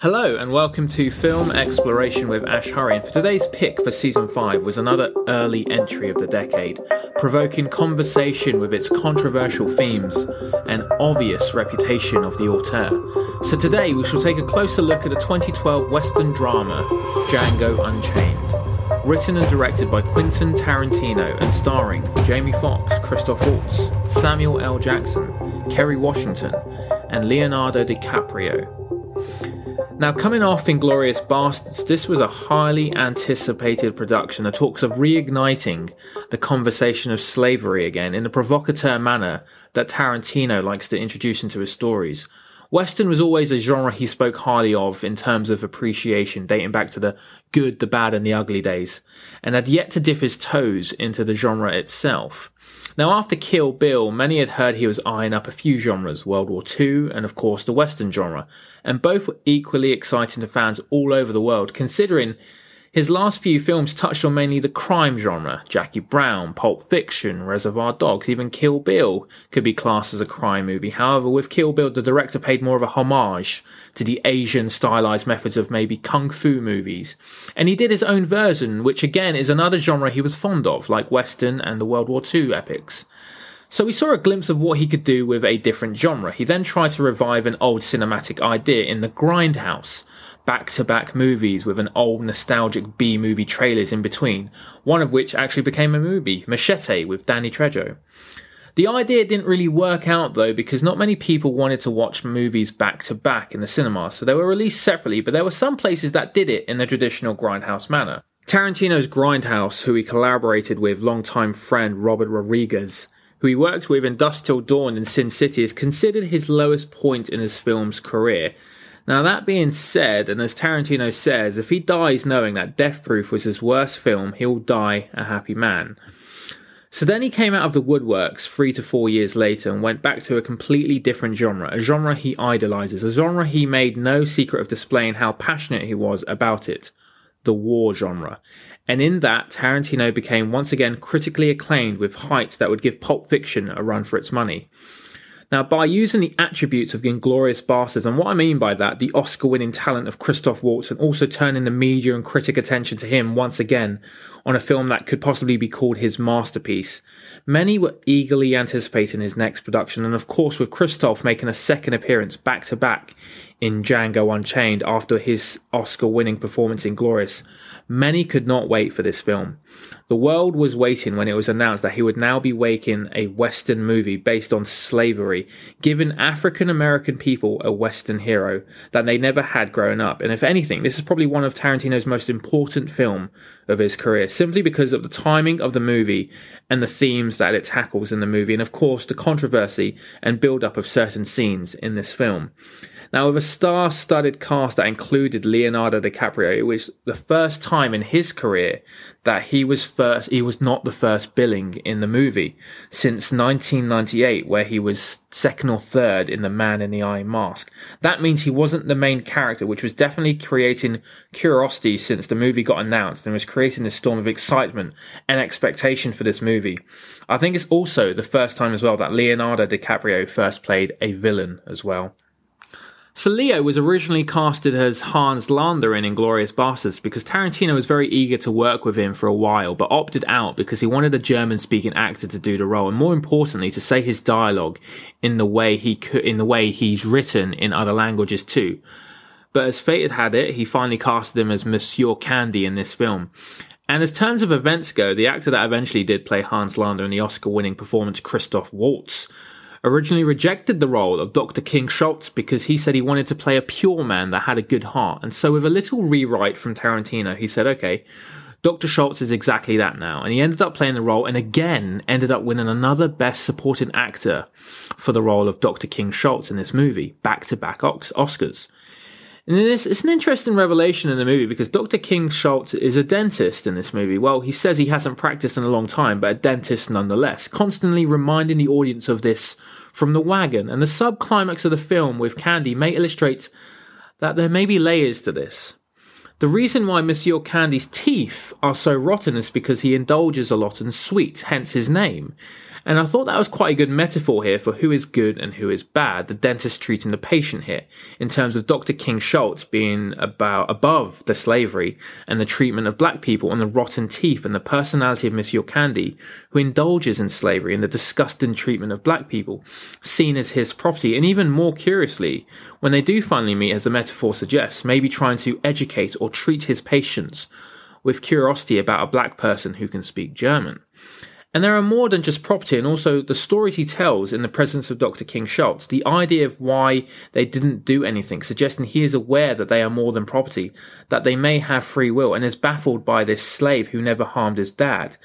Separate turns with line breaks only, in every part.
Hello and welcome to Film Exploration with Ash Hurry. And for today's pick for season 5 was another early entry of the decade, provoking conversation with its controversial themes and obvious reputation of the auteur. So today we shall take a closer look at the 2012 Western drama Django Unchained. Written and directed by Quentin Tarantino and starring Jamie Foxx, Christoph Waltz, Samuel L. Jackson, Kerry Washington, and Leonardo DiCaprio. Now, coming off Inglourious Basterds, this was a highly anticipated production that talks of reigniting the conversation of slavery again in the provocateur manner that Tarantino likes to introduce into his stories. Western was always a genre he spoke highly of in terms of appreciation, dating back to the good, the bad, and the ugly days, and had yet to dip his toes into the genre itself. Now, after Kill Bill, many had heard he was eyeing up a few genres World War II and, of course, the Western genre, and both were equally exciting to fans all over the world, considering his last few films touched on mainly the crime genre Jackie Brown, Pulp Fiction, Reservoir Dogs, even Kill Bill could be classed as a crime movie. However, with Kill Bill, the director paid more of a homage to the Asian stylized methods of maybe kung fu movies. And he did his own version, which again is another genre he was fond of, like Western and the World War II epics. So we saw a glimpse of what he could do with a different genre. He then tried to revive an old cinematic idea in the Grindhouse, back to back movies with an old nostalgic B movie trailers in between, one of which actually became a movie, Machete, with Danny Trejo. The idea didn't really work out though because not many people wanted to watch movies back to back in the cinema, so they were released separately, but there were some places that did it in the traditional Grindhouse manner. Tarantino's Grindhouse, who he collaborated with longtime friend Robert Rodriguez, who he worked with in Dusk Till Dawn and Sin City, is considered his lowest point in his film's career, now, that being said, and as Tarantino says, if he dies knowing that Death Proof was his worst film, he'll die a happy man. So then he came out of the woodworks three to four years later and went back to a completely different genre, a genre he idolizes, a genre he made no secret of displaying how passionate he was about it the war genre. And in that, Tarantino became once again critically acclaimed with heights that would give Pulp Fiction a run for its money. Now, by using the attributes of Inglourious Basterds, and what I mean by that, the Oscar winning talent of Christoph Waltz, and also turning the media and critic attention to him once again on a film that could possibly be called his masterpiece, many were eagerly anticipating his next production, and of course, with Christoph making a second appearance back to back in Django Unchained after his Oscar winning performance in Glorious, many could not wait for this film. The world was waiting when it was announced that he would now be making a Western movie based on slavery, giving African American people a Western hero that they never had growing up. And if anything, this is probably one of Tarantino's most important film of his career, simply because of the timing of the movie and the themes that it tackles in the movie, and of course the controversy and build up of certain scenes in this film. Now, with a star studded cast that included Leonardo DiCaprio, it was the first time in his career that he was first, he was not the first billing in the movie since 1998, where he was second or third in The Man in the Iron Mask. That means he wasn't the main character, which was definitely creating curiosity since the movie got announced and was creating this storm of excitement and expectation for this movie. I think it's also the first time as well that Leonardo DiCaprio first played a villain as well. So Leo was originally casted as Hans Landa in Inglourious Basterds because Tarantino was very eager to work with him for a while, but opted out because he wanted a German-speaking actor to do the role, and more importantly, to say his dialogue in the way he could, in the way he's written in other languages too. But as fate had had it, he finally casted him as Monsieur Candie in this film. And as turns of events go, the actor that eventually did play Hans Landa in the Oscar-winning performance Christoph Waltz originally rejected the role of Dr. King Schultz because he said he wanted to play a pure man that had a good heart. And so, with a little rewrite from Tarantino, he said, okay, Dr. Schultz is exactly that now. And he ended up playing the role and again ended up winning another Best Supporting Actor for the role of Dr. King Schultz in this movie, back to back Oscars. And it's, it's an interesting revelation in the movie because Dr. King Schultz is a dentist in this movie. Well, he says he hasn't practiced in a long time, but a dentist nonetheless, constantly reminding the audience of this from the wagon. And the subclimax of the film with Candie may illustrate that there may be layers to this. The reason why Monsieur Candie's teeth are so rotten is because he indulges a lot in sweets, hence his name. And I thought that was quite a good metaphor here for who is good and who is bad, the dentist treating the patient here, in terms of Dr. King Schultz being about above the slavery and the treatment of black people and the rotten teeth and the personality of Monsieur Candie, who indulges in slavery and the disgusting treatment of black people, seen as his property, and even more curiously, when they do finally meet, as the metaphor suggests, maybe trying to educate or treat his patients with curiosity about a black person who can speak German. And there are more than just property, and also the stories he tells in the presence of Dr. King Schultz, the idea of why they didn't do anything, suggesting he is aware that they are more than property, that they may have free will, and is baffled by this slave who never harmed his dad.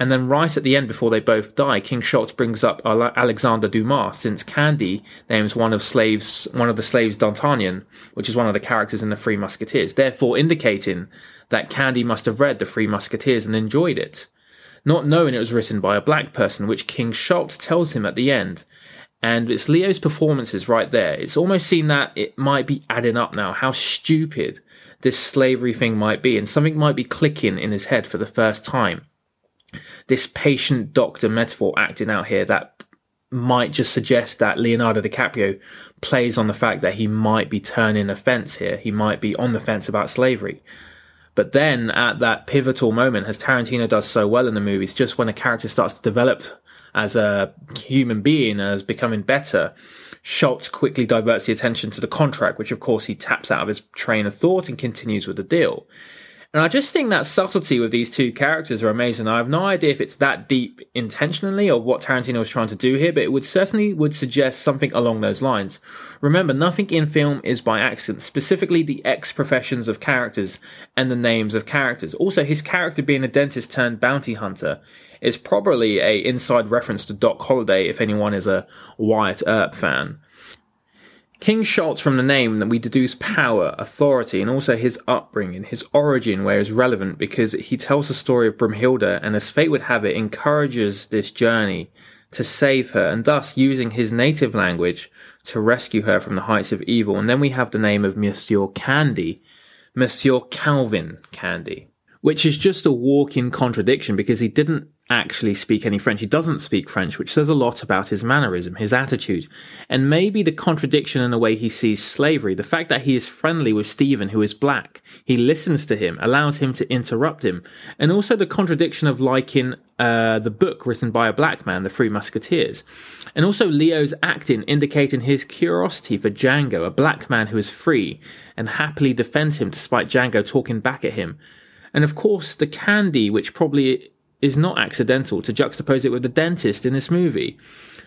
And then right at the end, before they both die, King Schultz brings up Alexander Dumas, since Candie names one of slaves, one of the slaves D'Artagnan, which is one of the characters in the Three Musketeers, therefore indicating that Candie must have read the Three Musketeers and enjoyed it not knowing it was written by a black person, which King Schultz tells him at the end. And it's Leo's performances right there. It's almost seen that it might be adding up now, how stupid this slavery thing might be, and something might be clicking in his head for the first time. This patient doctor metaphor acting out here that might just suggest that Leonardo DiCaprio plays on the fact that he might be turning a fence here. He might be on the fence about slavery. But then at that pivotal moment, as Tarantino does so well in the movies, just when a character starts to develop as a human being, as becoming better, Schultz quickly diverts the attention to the contract, which of course he taps out of his train of thought and continues with the deal. And I just think that subtlety with these two characters are amazing. I have no idea if it's that deep intentionally or what Tarantino was trying to do here, but it would certainly would suggest something along those lines. Remember, nothing in film is by accident, specifically the ex professions of characters and the names of characters. Also, his character being a dentist turned bounty hunter is probably a inside reference to Doc Holliday if anyone is a Wyatt Earp fan. King Schultz from the name that we deduce power, authority, and also his upbringing, his origin, where is relevant because he tells the story of Broomhilda and as fate would have it, encourages this journey to save her and thus using his native language to rescue her from the heights of evil. And then we have the name of Monsieur Candie, Monsieur Calvin Candie, which is just a walk in contradiction because he didn't actually speak any French. He doesn't speak French, which says a lot about his mannerism, his attitude, and maybe the contradiction in the way he sees slavery. The fact that he is friendly with Stephen, who is black, he listens to him, allows him to interrupt him, and also the contradiction of liking uh, the book written by a black man, The Three Musketeers. And also Leo's acting indicating his curiosity for Django, a black man who is free and happily defends him despite Django talking back at him. And of course, the candy, which probably is not accidental to juxtapose it with the dentist in this movie,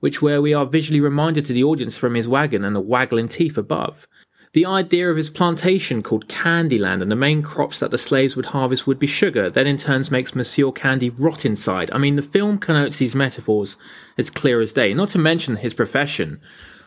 which where we are visually reminded to the audience from his wagon and the waggling teeth above. The idea of his plantation called Candyland and the main crops that the slaves would harvest would be sugar, then in turns makes Monsieur Candie rot inside. I mean, the film connotes these metaphors as clear as day, not to mention his profession,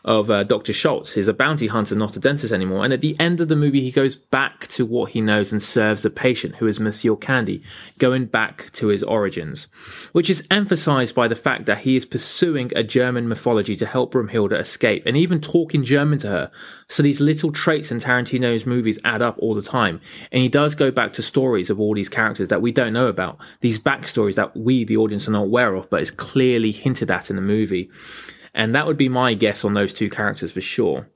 of uh, Dr. Schultz. He's a bounty hunter, not a dentist anymore. And at the end of the movie, he goes back to what he knows and serves a patient who is Monsieur Candie, going back to his origins, which is emphasized by the fact that he is pursuing a German mythology to help Broomhilda escape and even talking German to her. So these little traits in Tarantino's movies add up all the time. And he does go back to stories of all these characters that we don't know about, these backstories that we, the audience, are not aware of, but is clearly hinted at in the movie. And that would be my guess on those two characters for sure.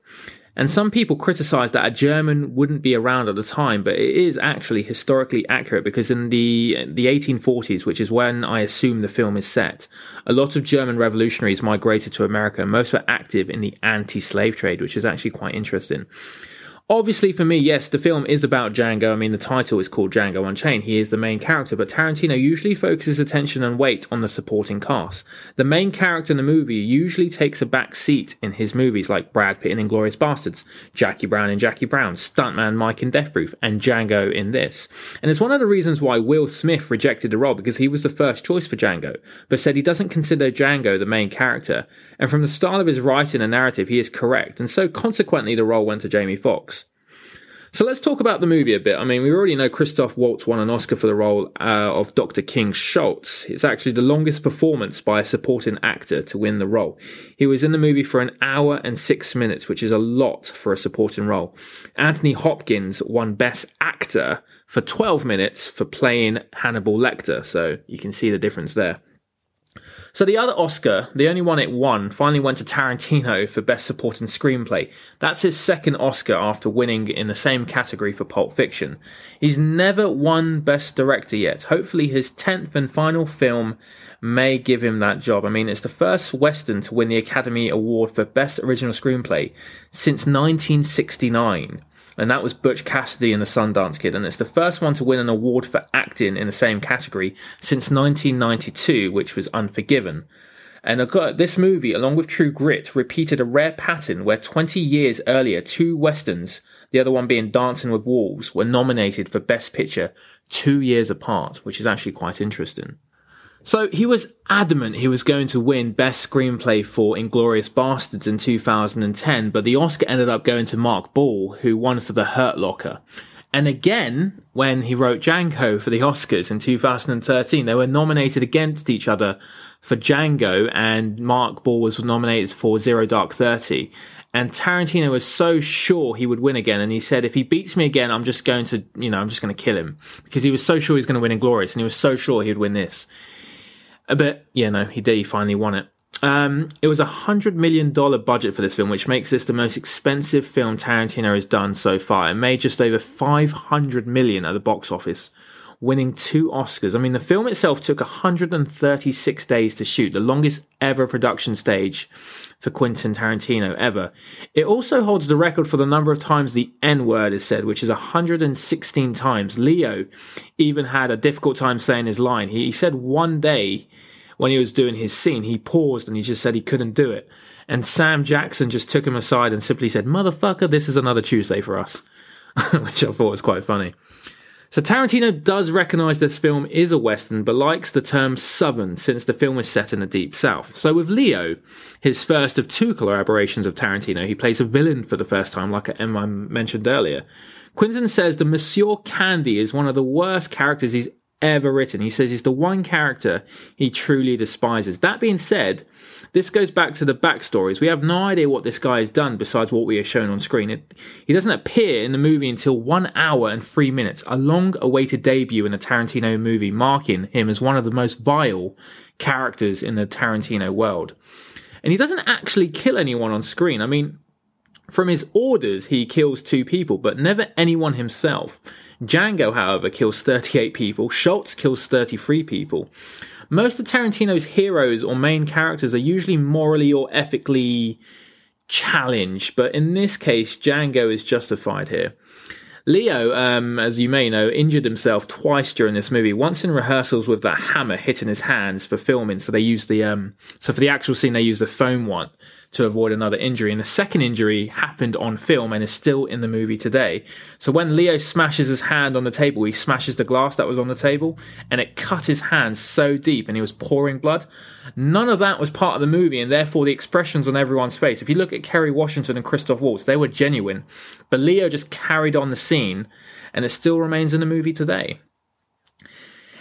And some people criticize that a German wouldn't be around at the time, but it is actually historically accurate because in the the 1840s, which is when I assume the film is set, a lot of German revolutionaries migrated to America most were active in the anti-slave trade, which is actually quite interesting. Obviously, for me, yes, the film is about Django. I mean, the title is called Django Unchained. He is the main character, but Tarantino usually focuses attention and weight on the supporting cast. The main character in the movie usually takes a back seat in his movies, like Brad Pitt in Inglourious Basterds, Jackie Brown in Jackie Brown, Stuntman Mike in Death Proof, and Django in this. And it's one of the reasons why Will Smith rejected the role because he was the first choice for Django, but said he doesn't consider Django the main character. And from the style of his writing and narrative, he is correct. And so consequently, the role went to Jamie Foxx. So let's talk about the movie a bit. I mean, we already know Christoph Waltz won an Oscar for the role uh, of Dr. King Schultz. It's actually the longest performance by a supporting actor to win the role. He was in the movie for an hour and six minutes, which is a lot for a supporting role. Anthony Hopkins won Best Actor for 12 minutes for playing Hannibal Lecter, so you can see the difference there. So the other Oscar, the only one it won, finally went to Tarantino for Best Supporting Screenplay. That's his second Oscar after winning in the same category for Pulp Fiction. He's never won Best Director yet. Hopefully his 10th and final film may give him that job. I mean, it's the first Western to win the Academy Award for Best Original Screenplay since 1969 and that was Butch Cassidy and the Sundance Kid, and it's the first one to win an award for acting in the same category since 1992, which was Unforgiven. And this movie, along with True Grit, repeated a rare pattern where 20 years earlier, two westerns, the other one being Dancing with Wolves, were nominated for Best Picture two years apart, which is actually quite interesting. So he was adamant he was going to win Best Screenplay for Inglourious Basterds in 2010, but the Oscar ended up going to Mark Boal, who won for The Hurt Locker. And again, when he wrote Django for the Oscars in 2013, they were nominated against each other for Django, and Mark Boal was nominated for Zero Dark Thirty. And Tarantino was so sure he would win again, and he said, "If he beats me again, I'm just going to, you know, I'm just going to kill him," because he was so sure he was going to win Inglourious, and he was so sure he'd win this. But yeah, no, he did. He finally won it. Um, it was a hundred million dollar budget for this film, which makes this the most expensive film Tarantino has done so far. It made just over five hundred million at the box office, winning two Oscars. I mean, the film itself took 136 days to shoot, the longest ever production stage for Quentin Tarantino ever. It also holds the record for the number of times the N word is said, which is 116 times. Leo even had a difficult time saying his line. He, he said one day when he was doing his scene, he paused and he just said he couldn't do it. And Sam Jackson just took him aside and simply said, Motherfucker, this is another Tuesday for us. which I thought was quite funny. So Tarantino does recognize this film is a Western, but likes the term Southern since the film is set in the Deep South. So with Leo, his first of two collaborations of Tarantino, he plays a villain for the first time, like I mentioned earlier. Quentin says the Monsieur Candie is one of the worst characters he's ever written. He says he's the one character he truly despises. That being said, this goes back to the backstories. We have no idea what this guy has done besides what we are shown on screen. It, he doesn't appear in the movie until one hour and three minutes, a long awaited debut in a Tarantino movie, marking him as one of the most vile characters in the Tarantino world. And he doesn't actually kill anyone on screen. I mean, from his orders, he kills two people, but never anyone himself. Django, however, kills 38 people. Schultz kills 33 people. Most of Tarantino's heroes or main characters are usually morally or ethically challenged, but in this case, Django is justified here. Leo, um, as you may know, injured himself twice during this movie. Once in rehearsals with that hammer hitting his hands for filming, so they used the um, so for the actual scene they used the foam one, to avoid another injury. And the second injury happened on film and is still in the movie today. So when Leo smashes his hand on the table, he smashes the glass that was on the table and it cut his hand so deep and he was pouring blood. None of that was part of the movie and therefore the expressions on everyone's face. If you look at Kerry Washington and Christoph Waltz, they were genuine. But Leo just carried on the scene and it still remains in the movie today.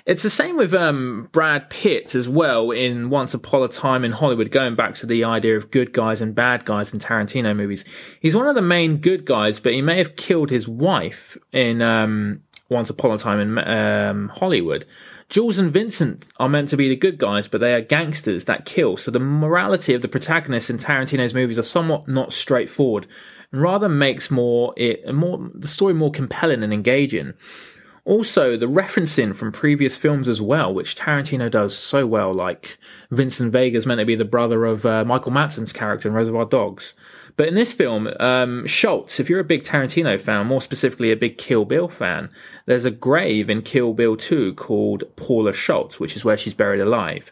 It's the same with um, Brad Pitt as well in Once Upon a Time in Hollywood, going back to the idea of good guys and bad guys in Tarantino movies. He's one of the main good guys, but he may have killed his wife in um, Once Upon a Time in um, Hollywood. Jules and Vincent are meant to be the good guys, but they are gangsters that kill. So the morality of the protagonists in Tarantino's movies are somewhat not straightforward, and rather makes more it more the story more compelling and engaging. Also, the referencing from previous films as well, which Tarantino does so well, like Vincent Vega's meant to be the brother of uh, Michael Madsen's character in Reservoir Dogs. But in this film, um, Schultz, if you're a big Tarantino fan, more specifically a big Kill Bill fan, there's a grave in Kill Bill 2 called Paula Schultz, which is where she's buried alive.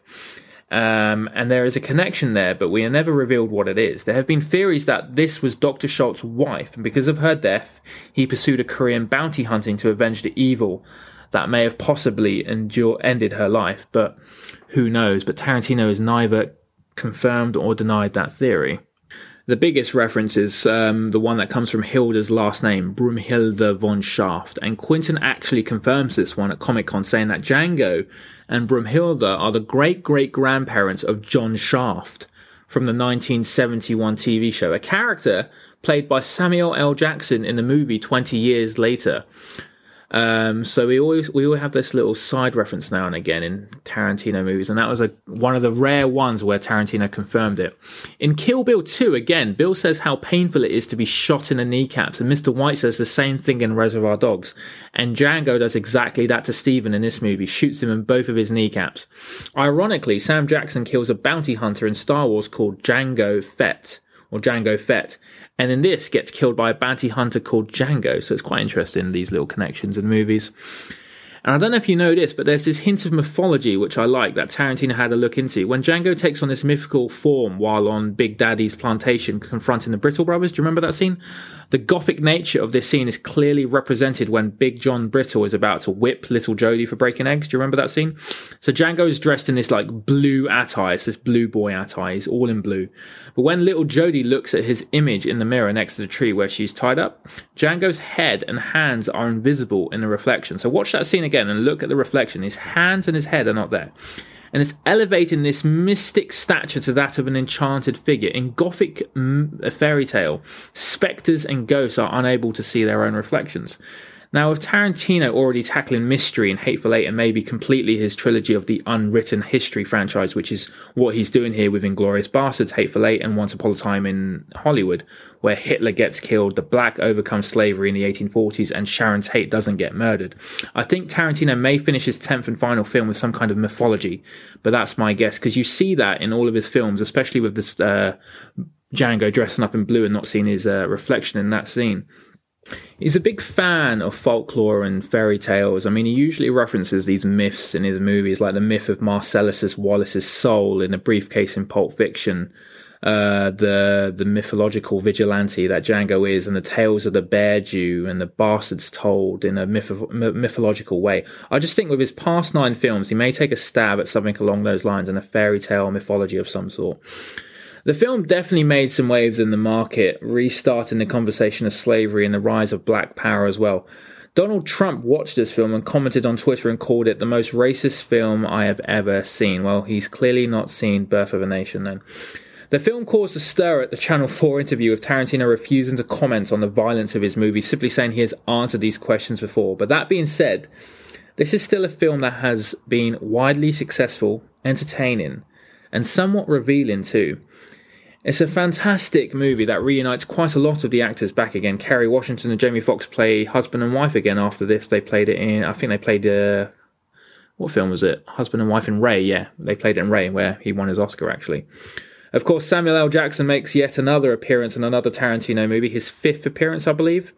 Um, and there is a connection there, but we are never revealed what it is. There have been theories that this was Dr. Schultz's wife, and because of her death, he pursued a in bounty hunting to avenge the evil that may have possibly endure, ended her life, but who knows? But Tarantino has neither confirmed or denied that theory. The biggest reference is um, the one that comes from Hilda's last name, Broomhilda von Shaft, and Quentin actually confirms this one at Comic Con, saying that Django and Broomhilda are the great great grandparents of John Shaft from the 1971 TV show, a character played by Samuel L. Jackson in the movie 20 years later. Um, so we always we always have this little side reference now and again in Tarantino movies, and that was a one of the rare ones where Tarantino confirmed it. In Kill Bill 2, again, Bill says how painful it is to be shot in the kneecaps, and Mr. White says the same thing in Reservoir Dogs. And Django does exactly that to Stephen in this movie, shoots him in both of his kneecaps. Ironically, Sam Jackson kills a bounty hunter in Star Wars called Jango Fett or Jango Fett, and then this gets killed by a bounty hunter called Django. So it's quite interesting these little connections in the movies. And I don't know if you know this, but there's this hint of mythology which I like that Tarantino had a look into. When Django takes on this mythical form while on Big Daddy's plantation confronting the Brittle brothers, do you remember that scene? The gothic nature of this scene is clearly represented when Big John Brittle is about to whip little Jody for breaking eggs. Do you remember that scene? So Django is dressed in this like blue attire, this blue boy attire, he's all in blue. But when little Jody looks at his image in the mirror next to the tree where she's tied up, Django's head and hands are invisible in the reflection. So watch that scene again and look at the reflection. His hands and his head are not there and it's elevating this mystic stature to that of an enchanted figure. In Gothic mm, fairy tale, spectres and ghosts are unable to see their own reflections. Now, with Tarantino already tackling mystery in Hateful Eight and maybe completely his trilogy of the unwritten history franchise, which is what he's doing here with Inglourious Basterds, Hateful Eight, and Once Upon a Time in Hollywood, where Hitler gets killed, the black overcome slavery in the 1840s, and Sharon Tate doesn't get murdered. I think Tarantino may finish his 10th and final film with some kind of mythology, but that's my guess, because you see that in all of his films, especially with this uh, Django dressing up in blue and not seeing his uh, reflection in that scene. He's a big fan of folklore and fairy tales. I mean, he usually references these myths in his movies, like the myth of Marcellus Wallace's soul in a briefcase in Pulp Fiction, uh, the the mythological vigilante that Django is, and the tales of the bear Jew and the bastards told in a myth- mythological way. I just think with his past nine films, he may take a stab at something along those lines in a fairy tale mythology of some sort. The film definitely made some waves in the market, restarting the conversation of slavery and the rise of black power as well. Donald Trump watched this film and commented on Twitter and called it the most racist film I have ever seen. Well, he's clearly not seen Birth of a Nation then. The film caused a stir at the Channel 4 interview with Tarantino refusing to comment on the violence of his movie, simply saying he has answered these questions before. But that being said, this is still a film that has been widely successful, entertaining, and somewhat revealing too. It's a fantastic movie that reunites quite a lot of the actors back again. Kerry Washington and Jamie Foxx play husband and wife again after this. They played it in, I think they played, uh, what film was it? Husband and wife in Ray, yeah. They played it in Ray, where he won his Oscar actually. Of course, Samuel L. Jackson makes yet another appearance in another Tarantino movie, his fifth appearance, I believe.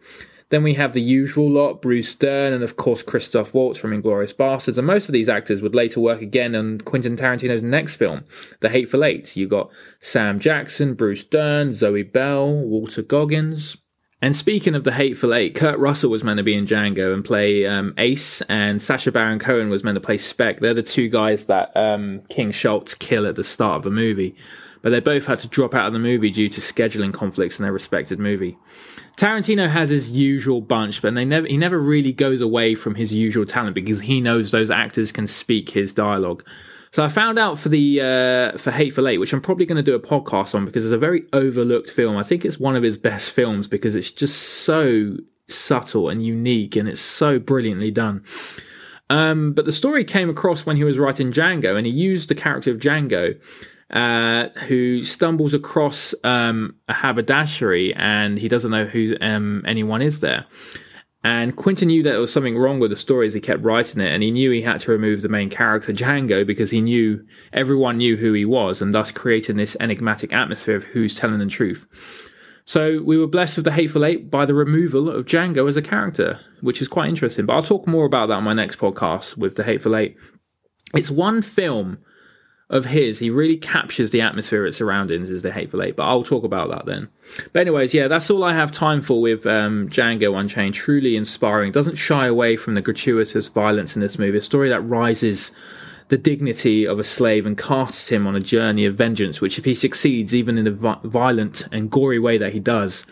Then we have the usual lot, Bruce Dern, and of course Christoph Waltz from Inglourious Basterds. And most of these actors would later work again on Quentin Tarantino's next film, The Hateful Eight. You got Sam Jackson, Bruce Dern, Zoe Bell, Walton Goggins. And speaking of the Hateful Eight, Kurt Russell was meant to be in Django and play um, Ace, and Sacha Baron Cohen was meant to play Speck. They're the two guys that um, King Schultz kill at the start of the movie. But they both had to drop out of the movie due to scheduling conflicts in their respected movie. Tarantino has his usual bunch, but they never he never really goes away from his usual talent because he knows those actors can speak his dialogue. So I found out for the uh, for Hateful Eight, which I'm probably going to do a podcast on because it's a very overlooked film. I think it's one of his best films because it's just so subtle and unique, and it's so brilliantly done. Um, but the story came across when he was writing Django, and he used the character of Django uh, who stumbles across um, a haberdashery and he doesn't know who um, anyone is there. And Quentin knew that there was something wrong with the story as he kept writing it, and he knew he had to remove the main character, Django, because he knew everyone knew who he was, and thus creating this enigmatic atmosphere of who's telling the truth. So we were blessed with the Hateful Eight by the removal of Django as a character, which is quite interesting. But I'll talk more about that on my next podcast with the Hateful Eight. It's one film of his, he really captures the atmosphere of surroundings as the Hateful Eight. But I'll talk about that then. But anyways, yeah, that's all I have time for with um, Django Unchained. Truly inspiring. Doesn't shy away from the gratuitous violence in this movie. A story that rises the dignity of a slave and casts him on a journey of vengeance, which, if he succeeds, even in the violent and gory way that he does,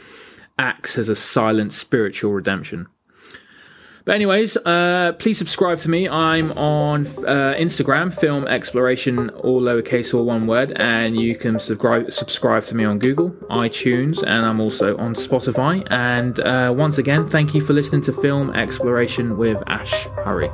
acts as a silent spiritual redemption. But anyways, uh, please subscribe to me. I'm on uh, Instagram, Film Exploration, all lowercase or one word, and you can subscribe subscribe to me on Google, iTunes, and I'm also on Spotify. And uh, once again, thank you for listening to Film Exploration with Ash Hurry.